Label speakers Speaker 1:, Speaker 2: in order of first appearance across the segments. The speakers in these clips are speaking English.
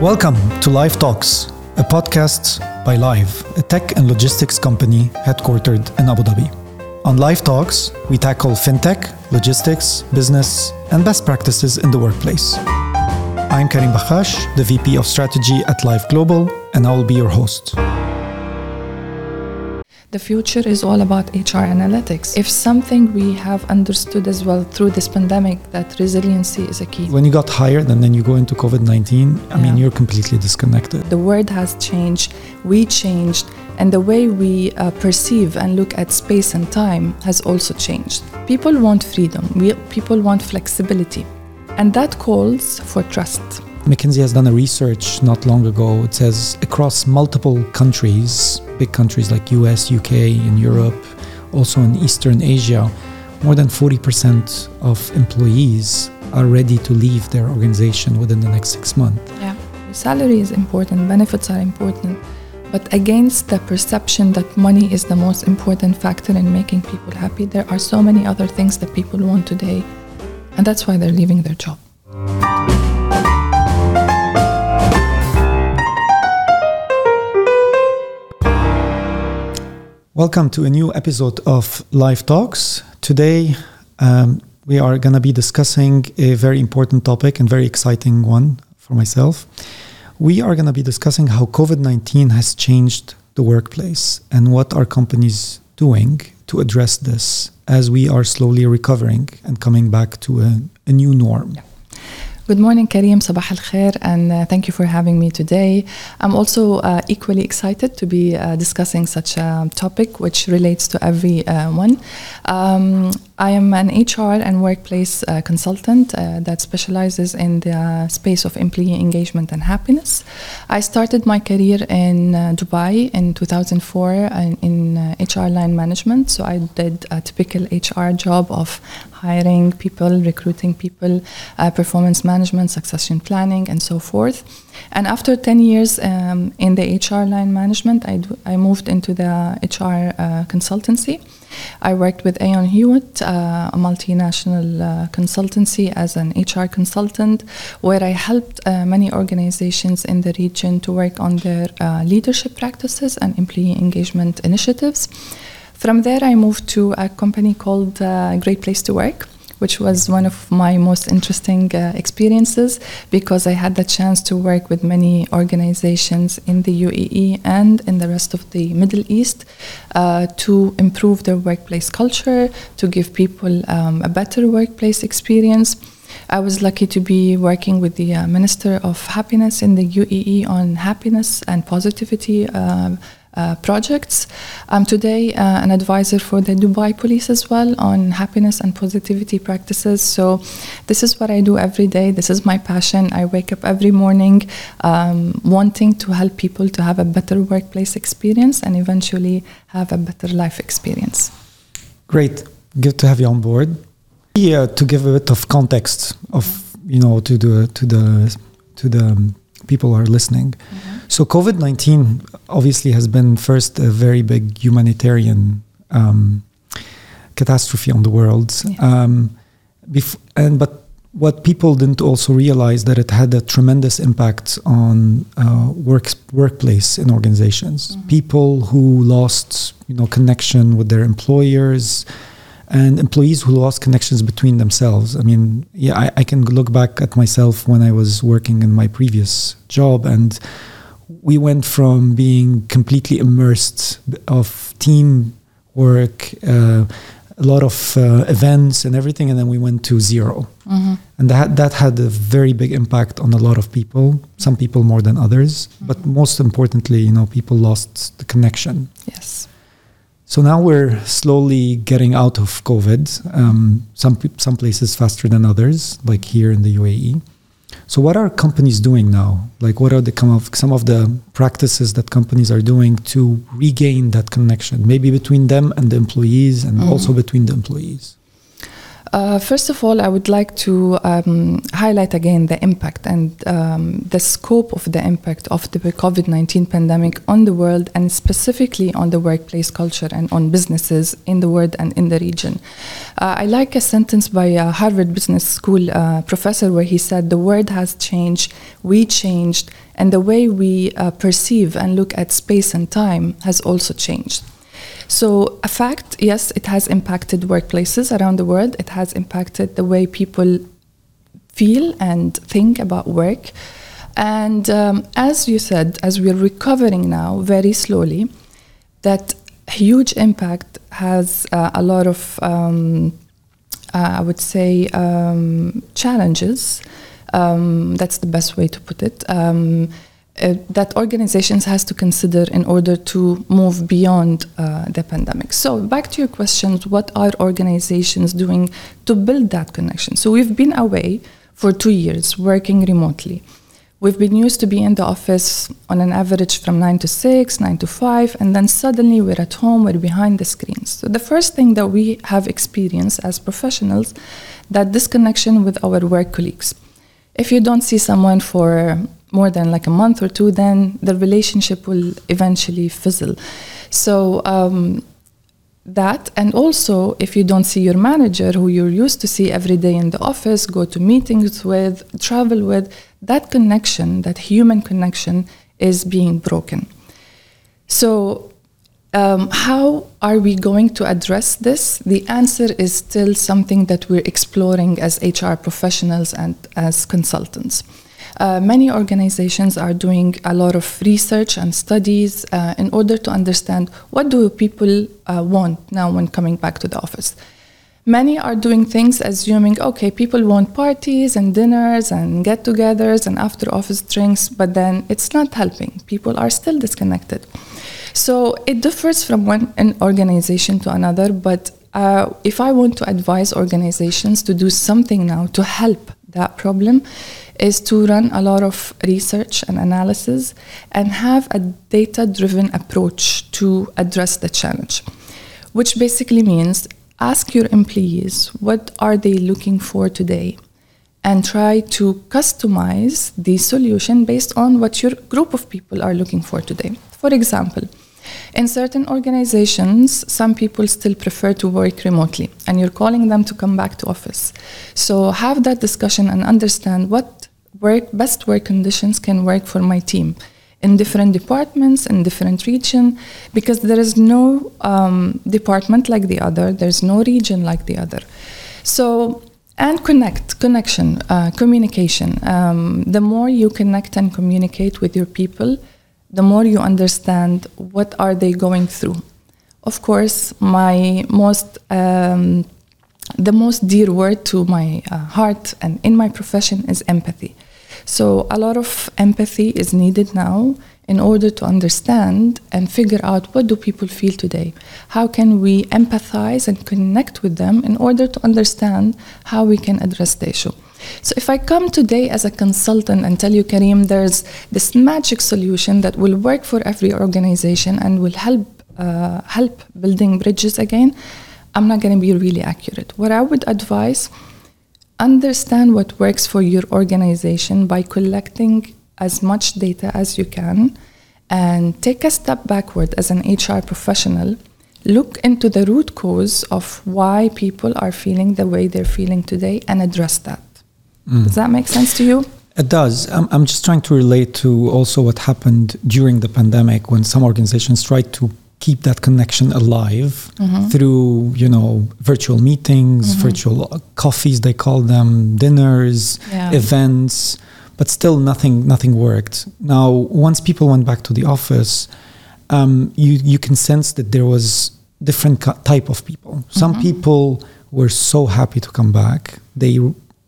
Speaker 1: Welcome to Live Talks, a podcast by Live, a tech and logistics company headquartered in Abu Dhabi. On Live Talks, we tackle fintech, logistics, business, and best practices in the workplace. I'm Karim Bakhache, the VP of Strategy at Live Global, and I will be your host.
Speaker 2: The future is all about HR analytics. If something we have understood as well through this pandemic, that resiliency is a key.
Speaker 1: When you got hired and then you go into COVID 19, I mean, you're completely disconnected.
Speaker 2: The world has changed, we changed, and the way we uh, perceive and look at space and time has also changed. People want freedom, we, people want flexibility, and that calls for trust.
Speaker 1: McKinsey has done a research not long ago. It says across multiple countries, big countries like US, UK, and Europe, also in Eastern Asia, more than 40% of employees are ready to leave their organization within the next six months.
Speaker 2: Yeah. Salary is important, benefits are important, but against the perception that money is the most important factor in making people happy, there are so many other things that people want today, and that's why they're leaving their job.
Speaker 1: Welcome to a new episode of Live Talks. Today, um, we are going to be discussing a very important topic and very exciting one for myself. We are going to be discussing how COVID 19 has changed the workplace and what are companies doing to address this as we are slowly recovering and coming back to a, a new norm.
Speaker 2: Good morning, Karim. Sabah al khair, and uh, thank you for having me today. I'm also uh, equally excited to be uh, discussing such a topic which relates to everyone. Um, I am an HR and workplace uh, consultant uh, that specializes in the space of employee engagement and happiness. I started my career in uh, Dubai in 2004 in, in uh, HR line management. So I did a typical HR job of hiring people, recruiting people, uh, performance management, succession planning, and so forth. And after 10 years um, in the HR line management, I, d- I moved into the HR uh, consultancy. I worked with Aon Hewitt, uh, a multinational uh, consultancy, as an HR consultant, where I helped uh, many organizations in the region to work on their uh, leadership practices and employee engagement initiatives. From there, I moved to a company called uh, Great Place to Work, which was one of my most interesting uh, experiences because I had the chance to work with many organizations in the UAE and in the rest of the Middle East uh, to improve their workplace culture, to give people um, a better workplace experience. I was lucky to be working with the uh, Minister of Happiness in the UAE on happiness and positivity uh, uh, projects. I'm today uh, an advisor for the Dubai Police as well on happiness and positivity practices. So, this is what I do every day. This is my passion. I wake up every morning um, wanting to help people to have a better workplace experience and eventually have a better life experience.
Speaker 1: Great. Good to have you on board. Yeah, to give a bit of context of you know to the to the to the um, people who are listening. So COVID nineteen obviously has been first a very big humanitarian um, catastrophe on the world,
Speaker 2: Yeah.
Speaker 1: um, bef- and but what people didn't also realize that it had a tremendous impact on uh, work workplace in organizations. People who lost you know connection with their employers and employees who lost connections between themselves. I mean, yeah, I, I can look back at myself when I was working in my previous job, and we went from being completely immersed of team work, uh, a lot of uh, events and everything, and then we went to 0 and that that had a very big impact on a lot of people. Some people more than others, but most importantly, you know, people lost the connection.
Speaker 2: Yes.
Speaker 1: So now we're slowly getting out of COVID. Um, some some places faster than others, like here in the UAE. So what are companies doing now? Like what are the come of some of the practices that companies are doing to regain that connection, maybe between them and the employees, and mm-hmm. also between the employees?
Speaker 2: Uh, first of all, I would like to um, highlight again the impact and um, the scope of the impact of the COVID 19 pandemic on the world and specifically on the workplace culture and on businesses in the world and in the region. Uh, I like a sentence by a Harvard Business School uh, professor where he said, The world has changed, we changed, and the way we uh, perceive and look at space and time has also changed. So, a fact, yes, it has impacted workplaces around the world. It has impacted the way people feel and think about work. And um, as you said, as we're recovering now very slowly, that huge impact has uh, a lot of, um, uh, I would say, um, challenges. Um, that's the best way to put it. Uh, that organizations has to consider in order to move beyond uh, the pandemic. So back to your questions, what are organizations doing to build that connection? So we've been away for two years working remotely. We've been used to be in the office on an average from 9 to 6, 9 to 5, and then suddenly we're at home, we're behind the screens. So the first thing that we have experienced as professionals that disconnection with our work colleagues. If you don't see someone for more than like a month or two, then the relationship will eventually fizzle. So um, that, and also if you don't see your manager, who you're used to see every day in the office, go to meetings with, travel with, that connection, that human connection, is being broken. So. Um, how are we going to address this? The answer is still something that we're exploring as HR professionals and as consultants. Uh, many organizations are doing a lot of research and studies uh, in order to understand what do people uh, want now when coming back to the office. Many are doing things assuming, okay, people want parties and dinners and get togethers and after office drinks, but then it's not helping. People are still disconnected. So it differs from one an organization to another, but uh, if I want to advise organizations to do something now to help that problem, is to run a lot of research and analysis and have a data driven approach to address the challenge, which basically means ask your employees what are they looking for today and try to customize the solution based on what your group of people are looking for today. For example, in certain organizations, some people still prefer to work remotely, and you're calling them to come back to office. So have that discussion and understand what work best work conditions can work for my team in different departments in different region because there is no um, department like the other there's no region like the other so and connect connection uh, communication um, the more you connect and communicate with your people the more you understand what are they going through. Of course my most um, the most dear word to my uh, heart and in my profession is empathy. So a lot of empathy is needed now in order to understand and figure out what do people feel today. How can we empathize and connect with them in order to understand how we can address the issue so if I come today as a consultant and tell you, Karim, there's this magic solution that will work for every organization and will help uh, help building bridges again, I'm not going to be really accurate. What I would advise, understand what works for your organization by collecting as much data as you can and take a step backward as an HR professional look into the root cause of why people are feeling the way they're feeling today and address that Mm. Does that make sense to you?
Speaker 1: It does. I'm, I'm just trying to relate to also what happened during the pandemic when some organizations tried to keep that connection alive mm-hmm. through, you know, virtual meetings, mm-hmm. virtual coffees, they call them, dinners, yeah. events, but still nothing, nothing worked. Now, once people went back to the office, um, you, you can sense that there was different type of people. Some mm-hmm. people were so happy to come back. They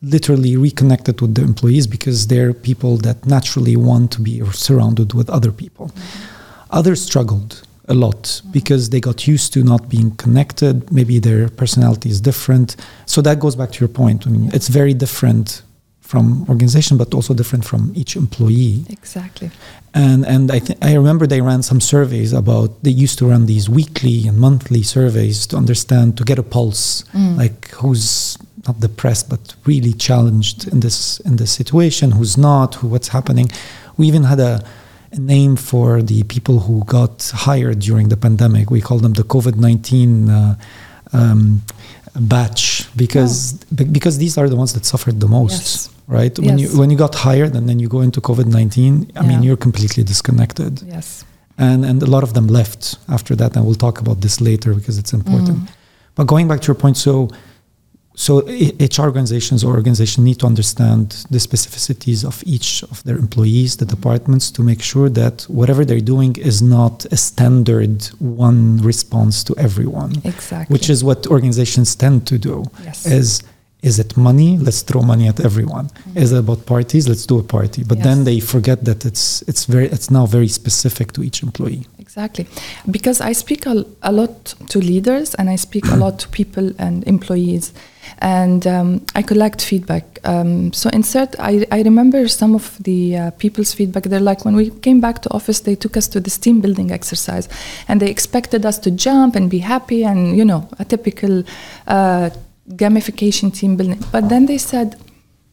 Speaker 1: literally reconnected with the employees because they're people that naturally want to be surrounded with other people. Mm-hmm. Others struggled a lot mm-hmm. because they got used to not being connected. Maybe their personality is different. So that goes back to your point. I mean, it's very different from organization, but also different from each employee.
Speaker 2: Exactly.
Speaker 1: And and I th- I remember they ran some surveys about they used to run these weekly and monthly surveys to understand to get a pulse, mm. like who's not depressed but really challenged in this in this situation who's not who what's happening we even had a, a name for the people who got hired during the pandemic we call them the covid-19 uh, um, batch because oh. because these are the ones that suffered the most yes. right when yes. you when you got hired and then you go into covid-19 i yeah. mean you're completely disconnected
Speaker 2: yes
Speaker 1: and and a lot of them left after that and we'll talk about this later because it's important mm. but going back to your point so so HR organizations or organizations need to understand the specificities of each of their employees, the departments, to make sure that whatever they're doing is not a standard one response to everyone.
Speaker 2: Exactly.
Speaker 1: Which is what organizations tend to do.
Speaker 2: Yes.
Speaker 1: Is is it money? Let's throw money at everyone. Mm-hmm. Is it about parties? Let's do a party. But yes. then they forget that it's it's very it's now very specific to each employee.
Speaker 2: Exactly, because I speak a, a lot to leaders and I speak a lot to people and employees and um, I collect feedback. Um, so insert, I, I remember some of the uh, people's feedback. They're like, when we came back to office, they took us to this team building exercise, and they expected us to jump and be happy, and you know, a typical uh, gamification team building. But then they said,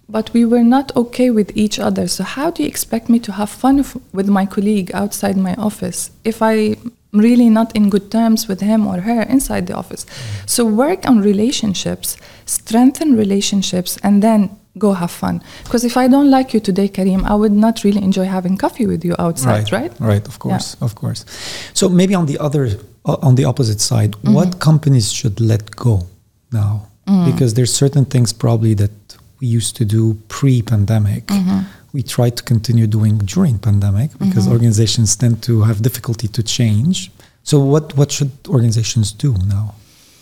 Speaker 2: but we were not okay with each other. So how do you expect me to have fun with my colleague outside my office if I'm really not in good terms with him or her inside the office. So work on relationships, strengthen relationships, and then go have fun. Because if I don't like you today, Karim, I would not really enjoy having coffee with you outside, right?
Speaker 1: Right, right of course, yeah. of course. So maybe on the other, uh, on the opposite side, mm-hmm. what companies should let go now? Because there's certain things probably that we used to do pre-pandemic. Mm-hmm we try to continue doing during pandemic because mm-hmm. organizations tend to have difficulty to change. So what what should organizations do now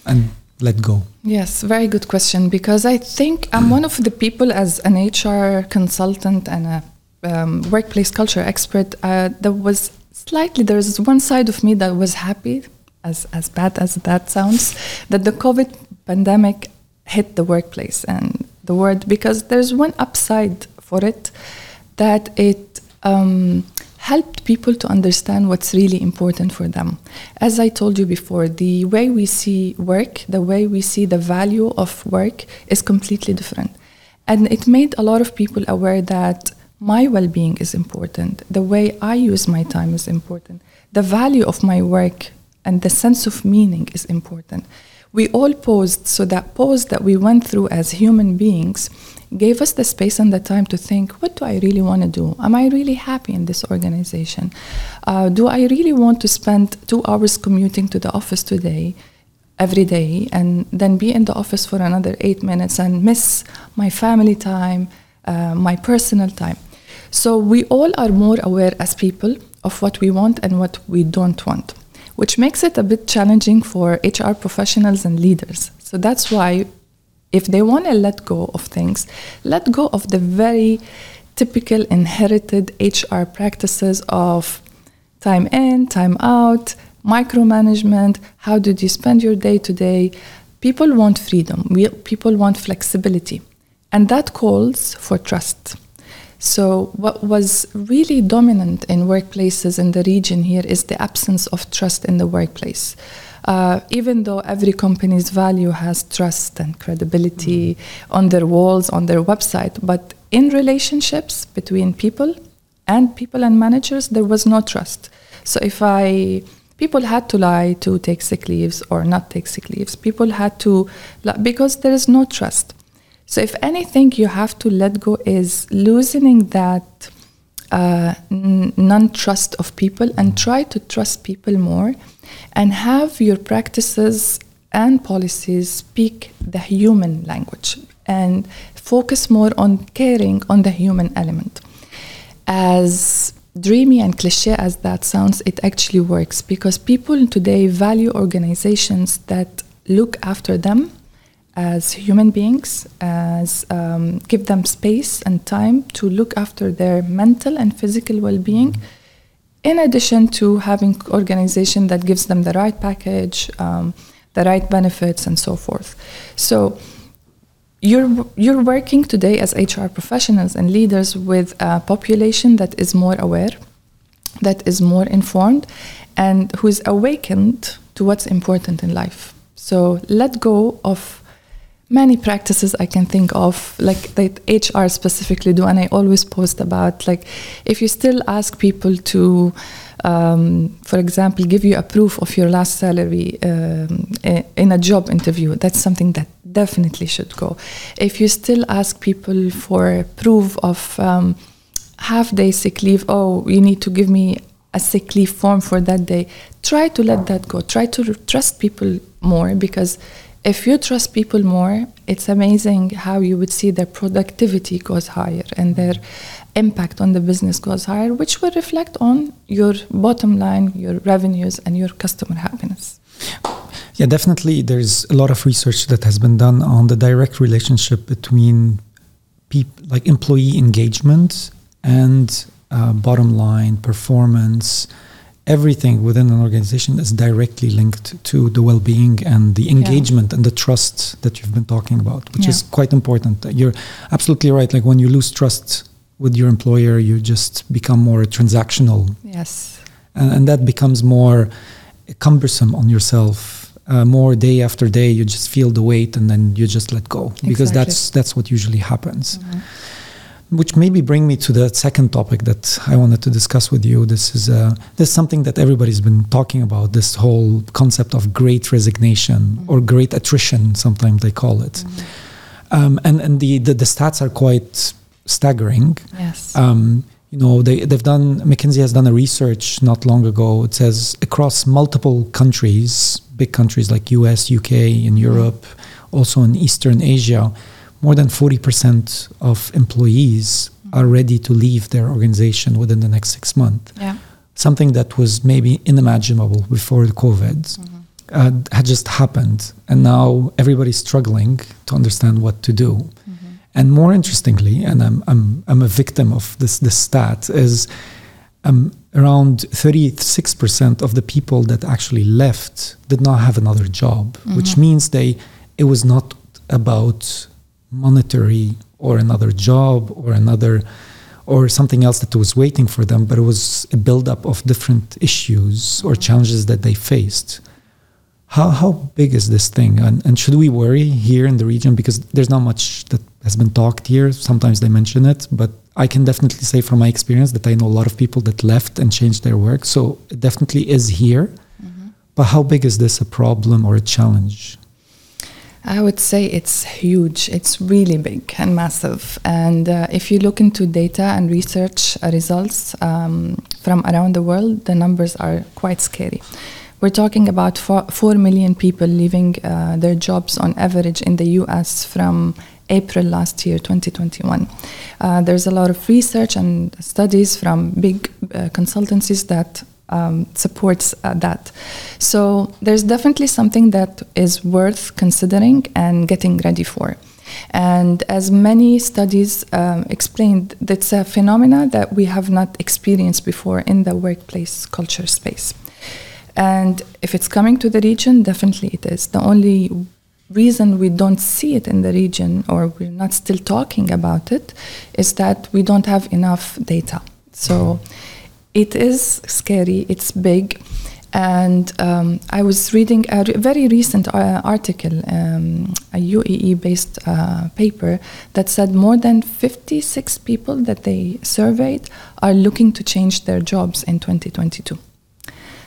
Speaker 1: and let go?
Speaker 2: Yes, very good question because I think I'm one of the people as an HR consultant and a um, workplace culture expert uh, that was slightly there's one side of me that was happy as as bad as that sounds that the covid pandemic hit the workplace and the word because there's one upside for it that it um, helped people to understand what's really important for them. As I told you before, the way we see work, the way we see the value of work is completely different. And it made a lot of people aware that my well being is important, the way I use my time is important, the value of my work and the sense of meaning is important. We all paused, so that pause that we went through as human beings gave us the space and the time to think what do I really want to do? Am I really happy in this organization? Uh, do I really want to spend two hours commuting to the office today? Every day, and then be in the office for another eight minutes and miss my family time, uh, my personal time. So, we all are more aware as people of what we want and what we don't want, which makes it a bit challenging for HR professionals and leaders. So, that's why if they want to let go of things, let go of the very typical inherited HR practices of time in, time out, micromanagement. How did you spend your day to day? People want freedom, we, people want flexibility, and that calls for trust. So, what was really dominant in workplaces in the region here is the absence of trust in the workplace. Uh, even though every company's value has trust and credibility mm-hmm. on their walls, on their website, but in relationships between people and people and managers, there was no trust. So if I people had to lie to take sick leaves or not take sick leaves. People had to because there is no trust. So if anything, you have to let go is loosening that uh, n- non-trust of people and try to trust people more and have your practices and policies speak the human language and focus more on caring on the human element. As dreamy and cliche as that sounds, it actually works because people today value organizations that look after them as human beings, as um, give them space and time to look after their mental and physical well-being. Mm-hmm in addition to having organization that gives them the right package, um, the right benefits, and so forth. So you're you're working today as HR professionals and leaders with a population that is more aware, that is more informed, and who is awakened to what's important in life. So let go of many practices I can think of, like that HR specifically do, and I always post about like if you still ask people to, um, for example, give you a proof of your last salary um, in a job interview, that's something that definitely should go. If you still ask people for proof of um, half day sick leave, oh, you need to give me a sick leave form for that day, try to let that go. Try to trust people more because if you trust people more, it's amazing how you would see their productivity goes higher and their impact on the business goes higher, which will reflect on your bottom line, your revenues, and your customer happiness.
Speaker 1: Yeah, definitely. There's a lot of research that has been done on the direct relationship between people, like employee engagement and uh, bottom line performance everything within an organization is directly linked to the well-being and the engagement yeah. and the trust that you've been talking about which yeah. is quite important you're absolutely right like when you lose trust with your employer you just become more transactional
Speaker 2: yes
Speaker 1: and, and that becomes more cumbersome on yourself uh, more day after day you just feel the weight and then you just let go because exactly. that's that's what usually happens mm-hmm which maybe bring me to the second topic that I wanted to discuss with you. This is uh, this is something that everybody's been talking about. This whole concept of great resignation mm-hmm. or great attrition, sometimes they call it. Mm-hmm. Um, and and the, the, the stats are quite staggering.
Speaker 2: Yes.
Speaker 1: Um, you know they they've done McKinsey has done a research not long ago. It says across multiple countries, big countries like U.S., U.K., in mm-hmm. Europe, also in Eastern Asia more than 40% of employees mm-hmm. are ready to leave their organization within the next six months.
Speaker 2: Yeah.
Speaker 1: Something that was maybe unimaginable before the COVID mm-hmm. uh, had just happened. And now everybody's struggling to understand what to do. Mm-hmm. And more interestingly, and I'm, I'm, I'm a victim of this, this stat, is um, around 36% of the people that actually left did not have another job, which mm-hmm. means they it was not about monetary or another job or another or something else that was waiting for them, but it was a buildup of different issues or challenges that they faced. How, how big is this thing? And, and should we worry here in the region? Because there's not much that has been talked here. Sometimes they mention it, but I can definitely say from my experience that I know a lot of people that left and changed their work. So it definitely is here. Mm-hmm. But how big is this a problem or a challenge?
Speaker 2: I would say it's huge. It's really big and massive. And uh, if you look into data and research results um, from around the world, the numbers are quite scary. We're talking about four, 4 million people leaving uh, their jobs on average in the US from April last year, 2021. Uh, there's a lot of research and studies from big uh, consultancies that um, supports uh, that. So there's definitely something that is worth considering and getting ready for. And as many studies um, explained, that's a phenomena that we have not experienced before in the workplace culture space. And if it's coming to the region, definitely it is. The only reason we don't see it in the region or we're not still talking about it is that we don't have enough data. So it is scary, it's big. And um, I was reading a re- very recent uh, article, um, a UAE based uh, paper, that said more than 56 people that they surveyed are looking to change their jobs in 2022.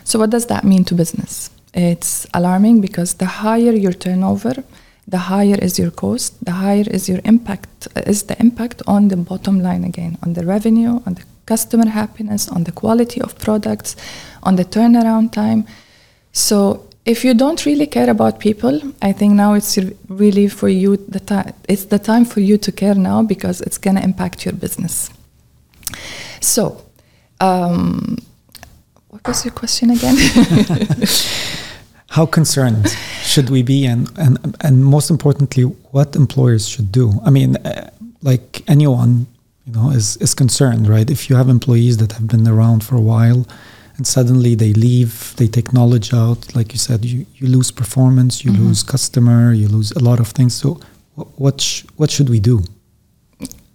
Speaker 2: So, what does that mean to business? It's alarming because the higher your turnover, the higher is your cost, the higher is your impact, is the impact on the bottom line again, on the revenue, on the customer happiness, on the quality of products, on the turnaround time. So if you don't really care about people, I think now it's really for you the time. It's the time for you to care now because it's gonna impact your business. So, um, what was your question again?
Speaker 1: How concerned should we be, and and and most importantly, what employers should do? I mean, uh, like anyone you know is is concerned right? If you have employees that have been around for a while and suddenly they leave they take knowledge out like you said you, you lose performance you mm-hmm. lose customer you lose a lot of things. So what sh- what should we do?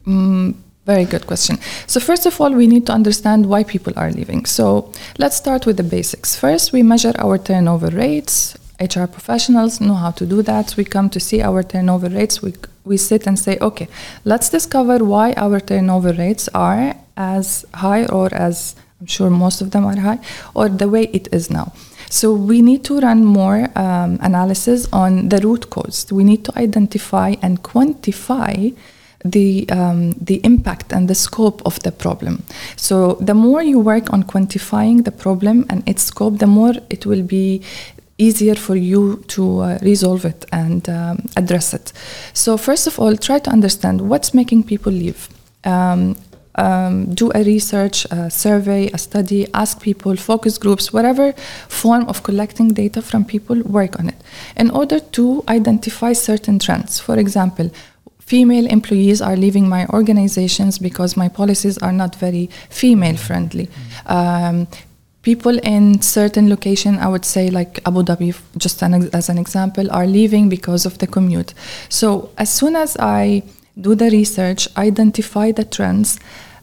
Speaker 2: Mm, very good question. So first of all we need to understand why people are leaving. So let's start with the basics. First we measure our turnover rates HR professionals know how to do that. We come to see our turnover rates. We, we sit and say, okay, let's discover why our turnover rates are as high or as I'm sure most of them are high, or the way it is now. So we need to run more um, analysis on the root cause. We need to identify and quantify the um, the impact and the scope of the problem. So the more you work on quantifying the problem and its scope, the more it will be easier for you to uh, resolve it and um, address it. So first of all, try to understand what's making people leave. Um, um, do a research, a survey, a study, ask people, focus groups, whatever form of collecting data from people, work on it in order to identify certain trends. For example, female employees are leaving my organizations because my policies are not very female friendly. Um, people in certain location i would say like abu dhabi just an, as an example are leaving because of the commute so as soon as i do the research, identify the trends.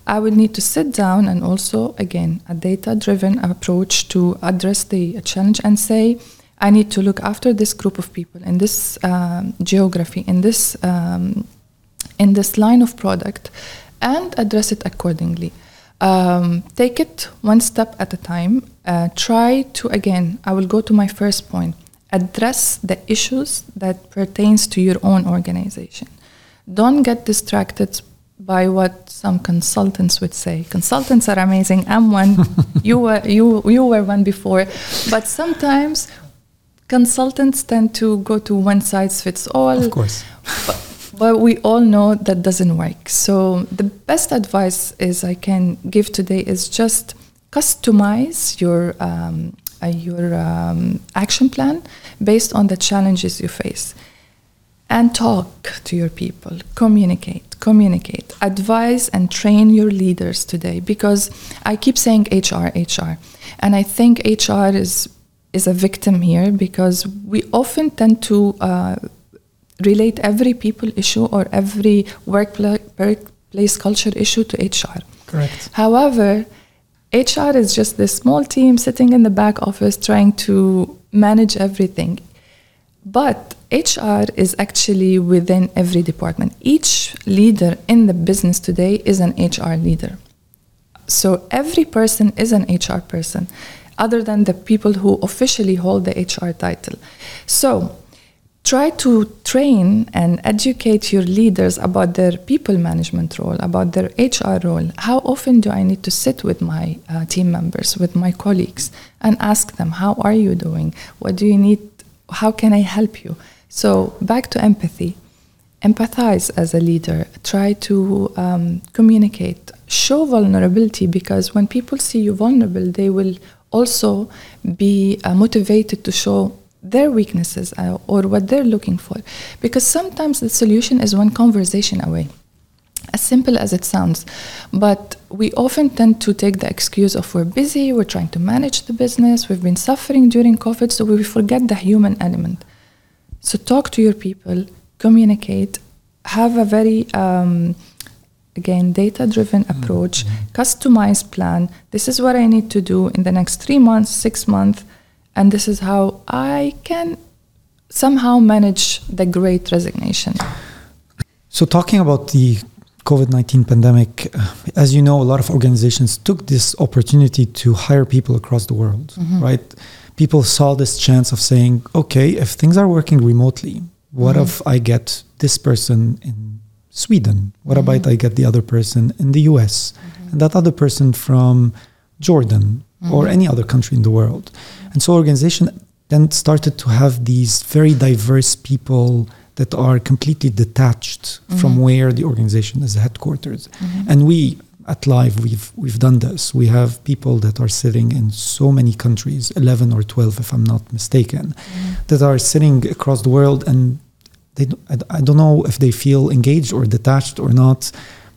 Speaker 2: I would need to sit down and also, again, a data driven approach to address the challenge and say, I need to look after this group of people in this um, geography, in this, um, in this line of product, and address it accordingly. Um, take it one step at a time. Uh, try to, again, I will go to my first point address the issues that pertains to your own organization don't get distracted by what some consultants would say. Consultants are amazing. I'm one. you were you you were one before, but sometimes consultants tend to go to one size fits all.
Speaker 1: Of course.
Speaker 2: But, but we all know that doesn't work. So the best advice is I can give today is just customize your um, uh, your um, action plan based on the challenges you face and talk to your people, communicate, communicate, advise and train your leaders today because I keep saying HR, HR. And I think HR is, is a victim here because we often tend to uh, relate every people issue or every workplace culture issue to HR.
Speaker 1: Correct.
Speaker 2: However, HR is just this small team sitting in the back office trying to manage everything. But HR is actually within every department. Each leader in the business today is an HR leader. So every person is an HR person, other than the people who officially hold the HR title. So try to train and educate your leaders about their people management role, about their HR role. How often do I need to sit with my uh, team members, with my colleagues, and ask them, How are you doing? What do you need? How can I help you? So, back to empathy. Empathize as a leader. Try to um, communicate. Show vulnerability because when people see you vulnerable, they will also be uh, motivated to show their weaknesses or what they're looking for. Because sometimes the solution is one conversation away. As simple as it sounds, but we often tend to take the excuse of we're busy, we're trying to manage the business, we've been suffering during COVID, so we forget the human element. So talk to your people, communicate, have a very um, again data-driven mm-hmm. approach, mm-hmm. customized plan. This is what I need to do in the next three months, six months, and this is how I can somehow manage the great resignation.
Speaker 1: So talking about the COVID 19 pandemic, uh, as you know, a lot of organizations took this opportunity to hire people across the world, mm-hmm. right? people saw this chance of saying, okay, if things are working remotely, what mm-hmm. if I get this person in Sweden? What mm-hmm. about I get the other person in the US mm-hmm. and that other person from Jordan or mm-hmm. any other country in the world? And so organization then started to have these very diverse people that are completely detached from mm-hmm. where the organization is headquartered. Mm-hmm. And we at Live, we've we've done this. We have people that are sitting in so many countries, eleven or twelve, if I'm not mistaken, mm-hmm. that are sitting across the world, and they I, I don't know if they feel engaged or detached or not.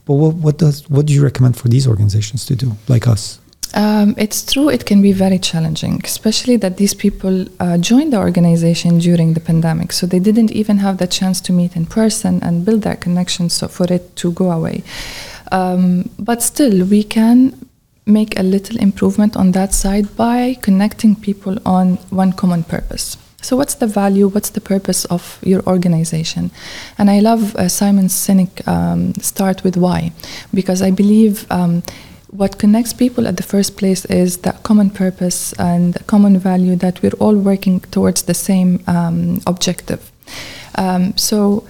Speaker 1: But what, what does what do you recommend for these organizations to do, like us?
Speaker 2: Um, it's true, it can be very challenging, especially that these people uh, joined the organization during the pandemic. So they didn't even have the chance to meet in person and build that connection so for it to go away. Um, but still, we can make a little improvement on that side by connecting people on one common purpose. So, what's the value? What's the purpose of your organization? And I love uh, Simon Sinek um, start with why, because I believe um, what connects people at the first place is that common purpose and common value that we're all working towards the same um, objective. Um, so,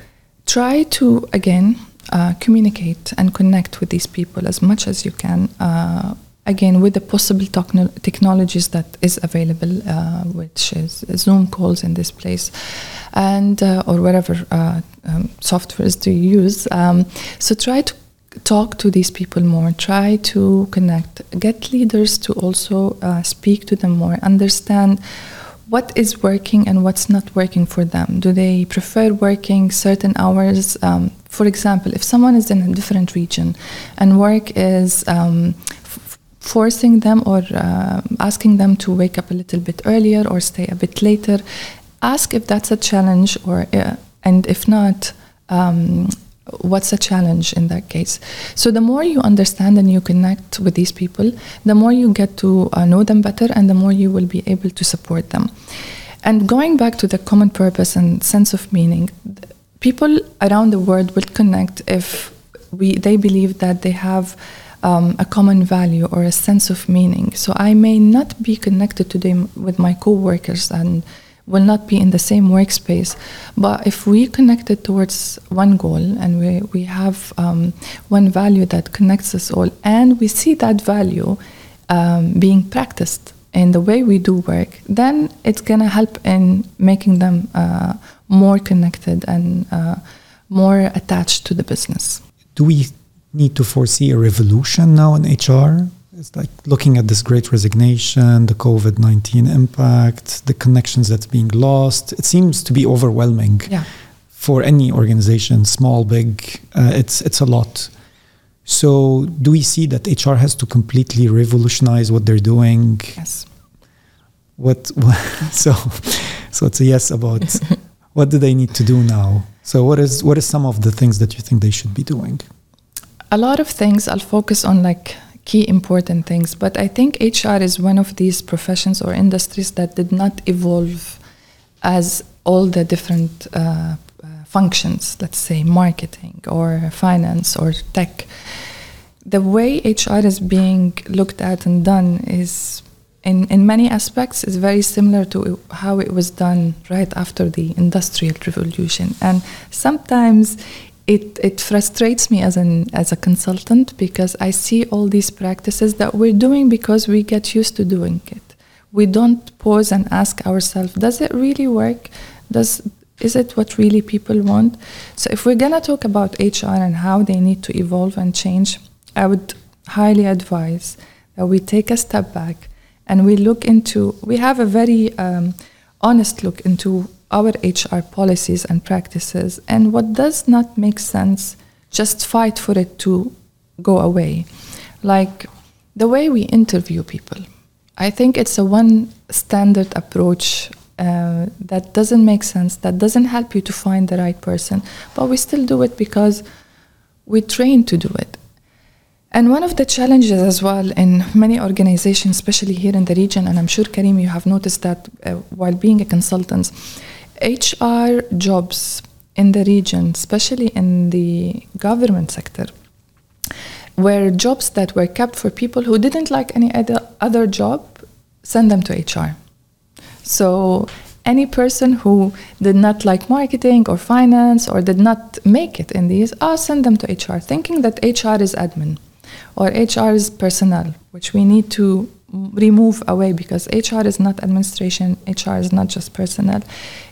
Speaker 2: try to again uh, communicate and connect with these people as much as you can. Uh, again with the possible techno- technologies that is available, uh, which is Zoom calls in this place, and uh, or whatever uh, um, softwares do you use. Um, so try to talk to these people more. Try to connect. Get leaders to also uh, speak to them more. Understand what is working and what's not working for them. Do they prefer working certain hours? Um, for example, if someone is in a different region and work is um, forcing them or uh, asking them to wake up a little bit earlier or stay a bit later. Ask if that's a challenge, or uh, and if not, um, what's a challenge in that case. So the more you understand and you connect with these people, the more you get to uh, know them better, and the more you will be able to support them. And going back to the common purpose and sense of meaning, people around the world will connect if we they believe that they have um, a common value or a sense of meaning. So I may not be connected to them with my co-workers and will not be in the same workspace. But if we connected towards one goal and we, we have um, one value that connects us all, and we see that value um, being practiced in the way we do work, then it's going to help in making them uh, more connected and uh, more attached to the business.
Speaker 1: Do we need to foresee a revolution now in HR? It's like looking at this great resignation, the COVID 19 impact, the connections that's being lost. It seems to be overwhelming
Speaker 2: Yeah.
Speaker 1: for any organization, small, big. Uh, it's, it's a lot. So, do we see that HR has to completely revolutionize what they're doing?
Speaker 2: Yes.
Speaker 1: What, so, so it's a yes about what do they need to do now? So, what is what is some of the things that you think they should be doing?
Speaker 2: a lot of things i'll focus on like key important things. But i think hr is one of these professions or industries that did not evolve as all the different uh, uh, functions let's say marketing or finance or tech. The way hr is being looked at and done is in, in many aspects is very similar to how it was done right after the industrial revolution. And sometimes it, it frustrates me as an as a consultant because I see all these practices that we're doing because we get used to doing it. We don't pause and ask ourselves, does it really work? Does is it what really people want? So if we're gonna talk about HR and how they need to evolve and change, I would highly advise that we take a step back and we look into we have a very um, honest look into our HR policies and practices, and what does not make sense, just fight for it to go away. Like the way we interview people. I think it's a one standard approach uh, that doesn't make sense, that doesn't help you to find the right person, but we still do it because we train to do it. And one of the challenges as well in many organizations, especially here in the region, and I'm sure Karim, you have noticed that uh, while being a consultant, HR jobs in the region, especially in the government sector, were jobs that were kept for people who didn't like any other, other job, send them to HR. So any person who did not like marketing or finance or did not make it in these, I'll send them to HR, thinking that HR is admin or HR is personnel, which we need to remove away because HR is not administration, HR is not just personnel.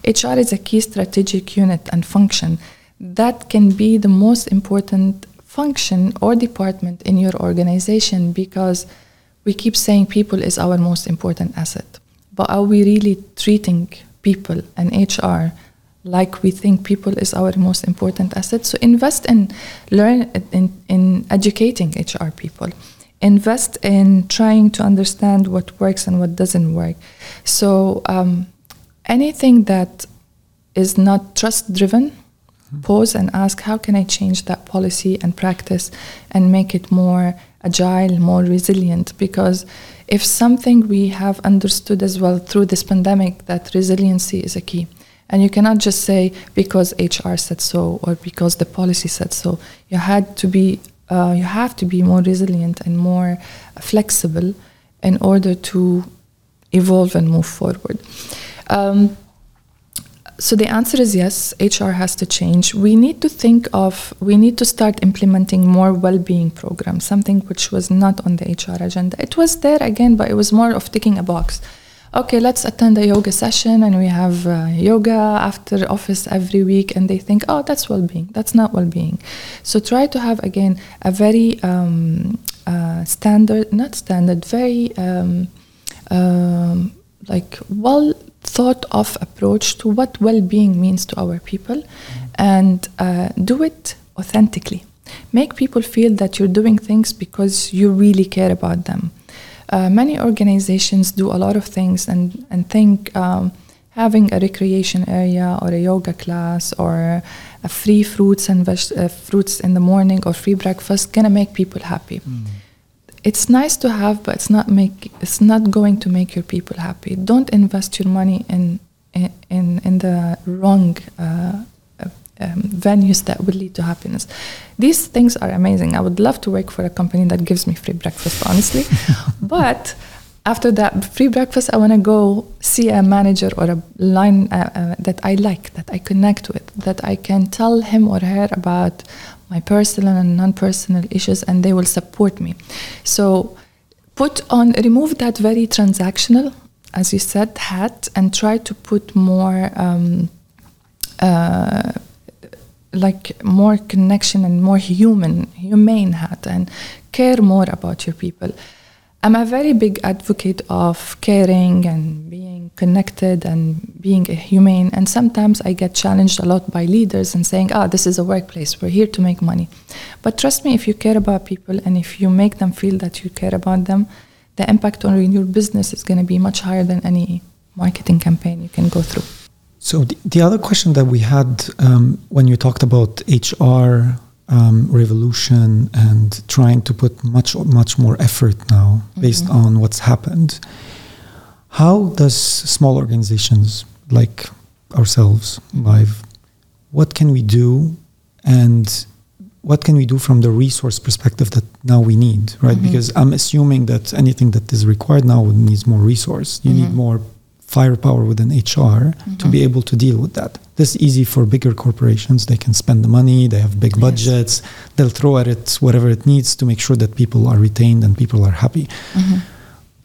Speaker 2: HR is a key strategic unit and function that can be the most important function or department in your organization because we keep saying people is our most important asset. But are we really treating people and HR like we think people is our most important asset? So invest in learn in, in educating HR people invest in trying to understand what works and what doesn't work. So um, anything that is not trust driven, pause and ask how can I change that policy and practice and make it more agile, more resilient. Because if something we have understood as well through this pandemic, that resiliency is a key. And you cannot just say because HR said so or because the policy said so. You had to be, uh, you have to be more resilient and more flexible in order to evolve and move forward. Um, so the answer is yes, HR has to change. We need to think of, we need to start implementing more well being programs, something which was not on the HR agenda. It was there again, but it was more of ticking a box. Okay, let's attend a yoga session and we have uh, yoga after office every week, and they think, oh, that's well being. That's not well being. So try to have again a very um, uh, standard, not standard, very um, um, like well thought of approach to what well-being means to our people and uh, do it authentically make people feel that you're doing things because you really care about them uh, many organizations do a lot of things and, and think um, having a recreation area or a yoga class or a free fruits and veg- uh, fruits in the morning or free breakfast gonna make people happy mm it's nice to have, but it's not make it's not going to make your people happy. Don't invest your money in in in the wrong uh, um, venues that will lead to happiness. These things are amazing. I would love to work for a company that gives me free breakfast, honestly, but. After that free breakfast, I want to go see a manager or a line uh, uh, that I like, that I connect with, that I can tell him or her about my personal and non-personal issues and they will support me so put on remove that very transactional as you said hat and try to put more um, uh, like more connection and more human humane hat and care more about your people I'm a very big advocate of caring and being connected and being humane. And sometimes I get challenged a lot by leaders and saying, ah, this is a workplace, we're here to make money. But trust me, if you care about people and if you make them feel that you care about them, the impact on your business is going to be much higher than any marketing campaign you can go through.
Speaker 1: So, the, the other question that we had um, when you talked about HR um, revolution and trying to put much much more effort now based mm-hmm. on what's happened. How does small organizations like ourselves, Live, what can we do, and what can we do from the resource perspective that now we need, right? Mm-hmm. Because I'm assuming that anything that is required now needs more resource. You mm-hmm. need more firepower within HR mm-hmm. to be able to deal with that. This is easy for bigger corporations. They can spend the money, they have big budgets, yes. they'll throw at it whatever it needs to make sure that people are retained and people are happy. Mm-hmm.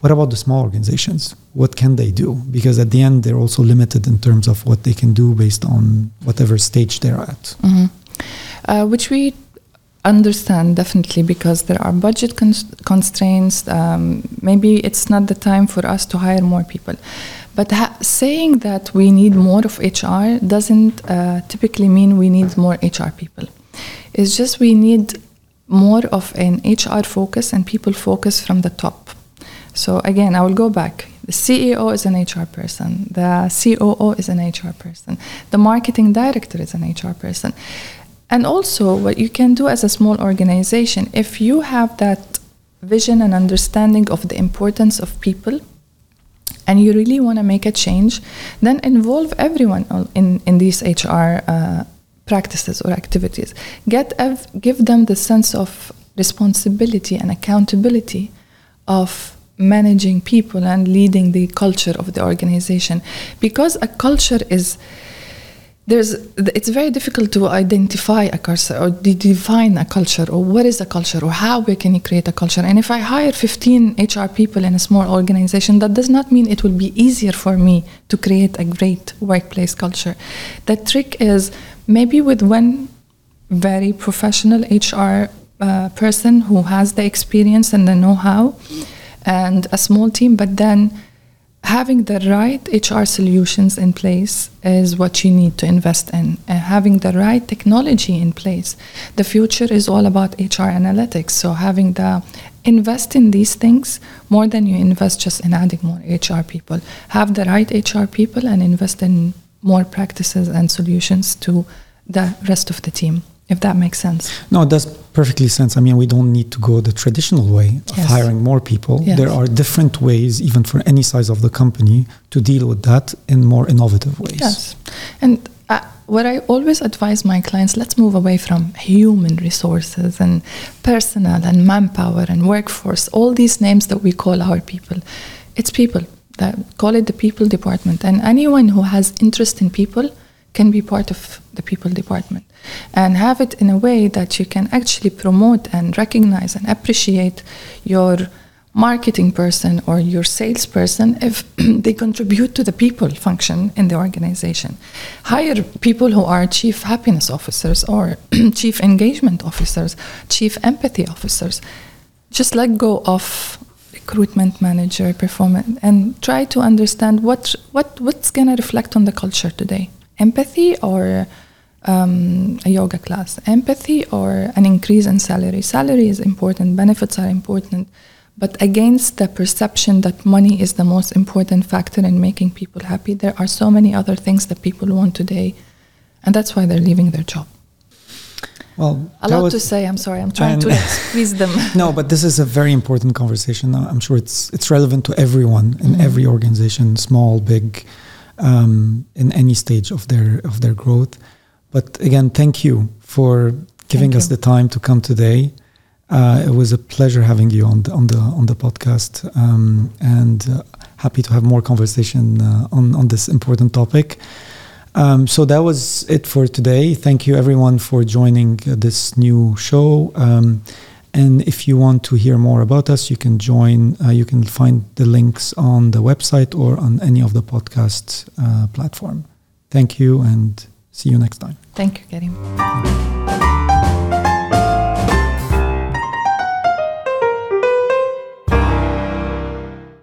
Speaker 1: What about the small organizations? What can they do? Because at the end, they're also limited in terms of what they can do based on whatever stage they're at.
Speaker 2: Mm-hmm. Uh, which we understand definitely because there are budget constraints. Um, maybe it's not the time for us to hire more people. But ha- saying that we need more of HR doesn't uh, typically mean we need more HR people. It's just we need more of an HR focus and people focus from the top. So again, I will go back. The CEO is an HR person. The COO is an HR person. The marketing director is an HR person. And also, what you can do as a small organization, if you have that vision and understanding of the importance of people and you really want to make a change, then involve everyone in, in these HR uh, practices or activities. Get ev- give them the sense of responsibility and accountability of managing people and leading the culture of the organization because a culture is there's it's very difficult to identify a culture or define a culture or what is a culture or how we can create a culture? And if i hire 15 hr people in a small organization that does not mean it will be easier for me to create a great workplace culture. The trick is maybe with one very professional hr uh, person who has the experience and the know-how and a small team but then having the right HR solutions in place is what you need to invest in. And having the right technology in place. The future is all about HR analytics. So having the invest in these things more than you invest just in adding more HR people. Have the right HR people and invest in more practices and solutions to the rest of the team. If that makes sense.
Speaker 1: No, it does perfectly sense. I mean, we don't need to go the traditional way of
Speaker 2: Yes.
Speaker 1: hiring more people.
Speaker 2: Yes.
Speaker 1: There are different ways, even for any size of the company, to deal with that in more innovative ways.
Speaker 2: Yes. And uh, what I always advise my clients let's move away from human resources and personnel and manpower and workforce, all these names that we call our people. It's people. That, call it the people department. And anyone who has interest in people can be part of the people department and have it in a way that you can actually promote and recognize and appreciate your marketing person or your salesperson if they contribute to the people function in the organization. Hire people who are chief happiness officers or chief engagement officers, chief empathy officers. Just let go of recruitment manager performance and try to understand what what what's going to reflect on the culture today. Empathy or um, a yoga class, empathy or an increase in salary. Salary is important, benefits are important, but against the perception that money is the most important factor in making people happy, there are so many other things that people want today, and that's why they're leaving their job.
Speaker 1: Well,
Speaker 2: A lot to say. I'm sorry. I'm trying to squeeze them.
Speaker 1: no, but this is a very important conversation. I'm sure it's it's relevant to everyone in
Speaker 2: Mhm.
Speaker 1: every organization, small, big, um, in any stage of their of their growth. But again, thank you for giving
Speaker 2: Thank
Speaker 1: us
Speaker 2: you.
Speaker 1: the time to come today. Uh, it was a pleasure having you on the on the on the podcast, um, and uh, happy to have more conversation uh, on on this important topic. Um, so that was it for today. Thank you everyone for joining uh, this new show. Um, and if you want to hear more about us, you can join. Uh, you can find the links on the website or on any of the podcast uh, platform. Thank you, and see you next time.
Speaker 2: Thank you, Karim.